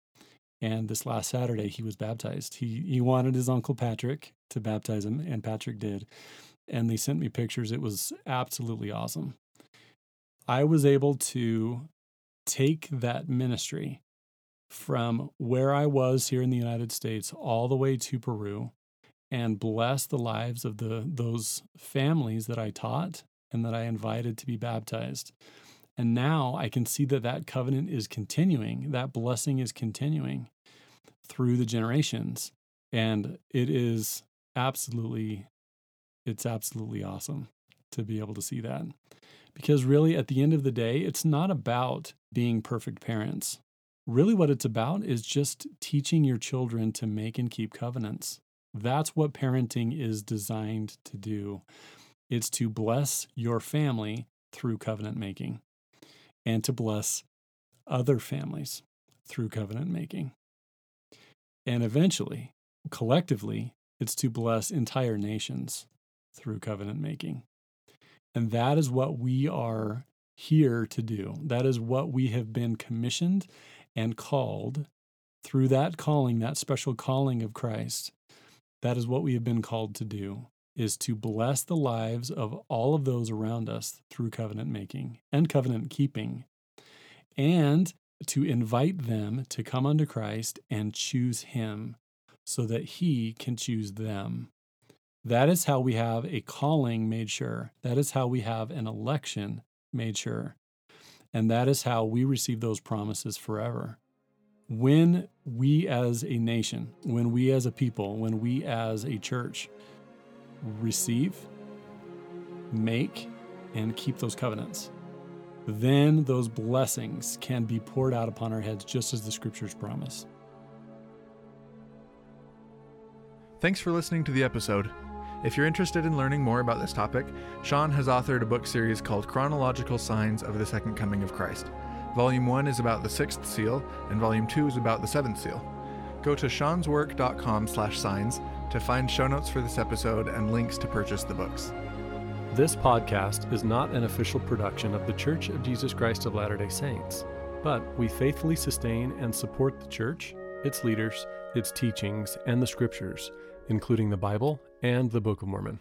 And this last Saturday, he was baptized. He, he wanted his uncle Patrick to baptize him, and Patrick did. And they sent me pictures. It was absolutely awesome. I was able to take that ministry from where I was here in the United States all the way to Peru and bless the lives of the those families that I taught and that I invited to be baptized. And now I can see that that covenant is continuing, that blessing is continuing through the generations. And it is absolutely, it's absolutely awesome to be able to see that. Because really, at the end of the day, it's not about being perfect parents. Really, what it's about is just teaching your children to make and keep covenants. That's what parenting is designed to do. It's to bless your family through covenant making and to bless other families through covenant making. And eventually, collectively, it's to bless entire nations through covenant making. And that is what we are here to do. That is what we have been commissioned and called through that calling, that special calling of Christ, that is what we have been called to do is to bless the lives of all of those around us through covenant making and covenant keeping and to invite them to come unto Christ and choose him so that he can choose them. That is how we have a calling made sure. That is how we have an election made sure. And that is how we receive those promises forever when we as a nation, when we as a people, when we as a church receive, make, and keep those covenants, then those blessings can be poured out upon our heads just as the scriptures promise. Thanks for listening to the episode. If you're interested in learning more about this topic, Sean has authored a book series called Chronological Signs of the Second Coming of Christ. Volume 1 is about the sixth seal, and Volume 2 is about the seventh seal. Go to seanswork.com slash signs to find show notes for this episode and links to purchase the books. This podcast is not an official production of The Church of Jesus Christ of Latter day Saints, but we faithfully sustain and support the church, its leaders, its teachings, and the scriptures, including the Bible and the Book of Mormon.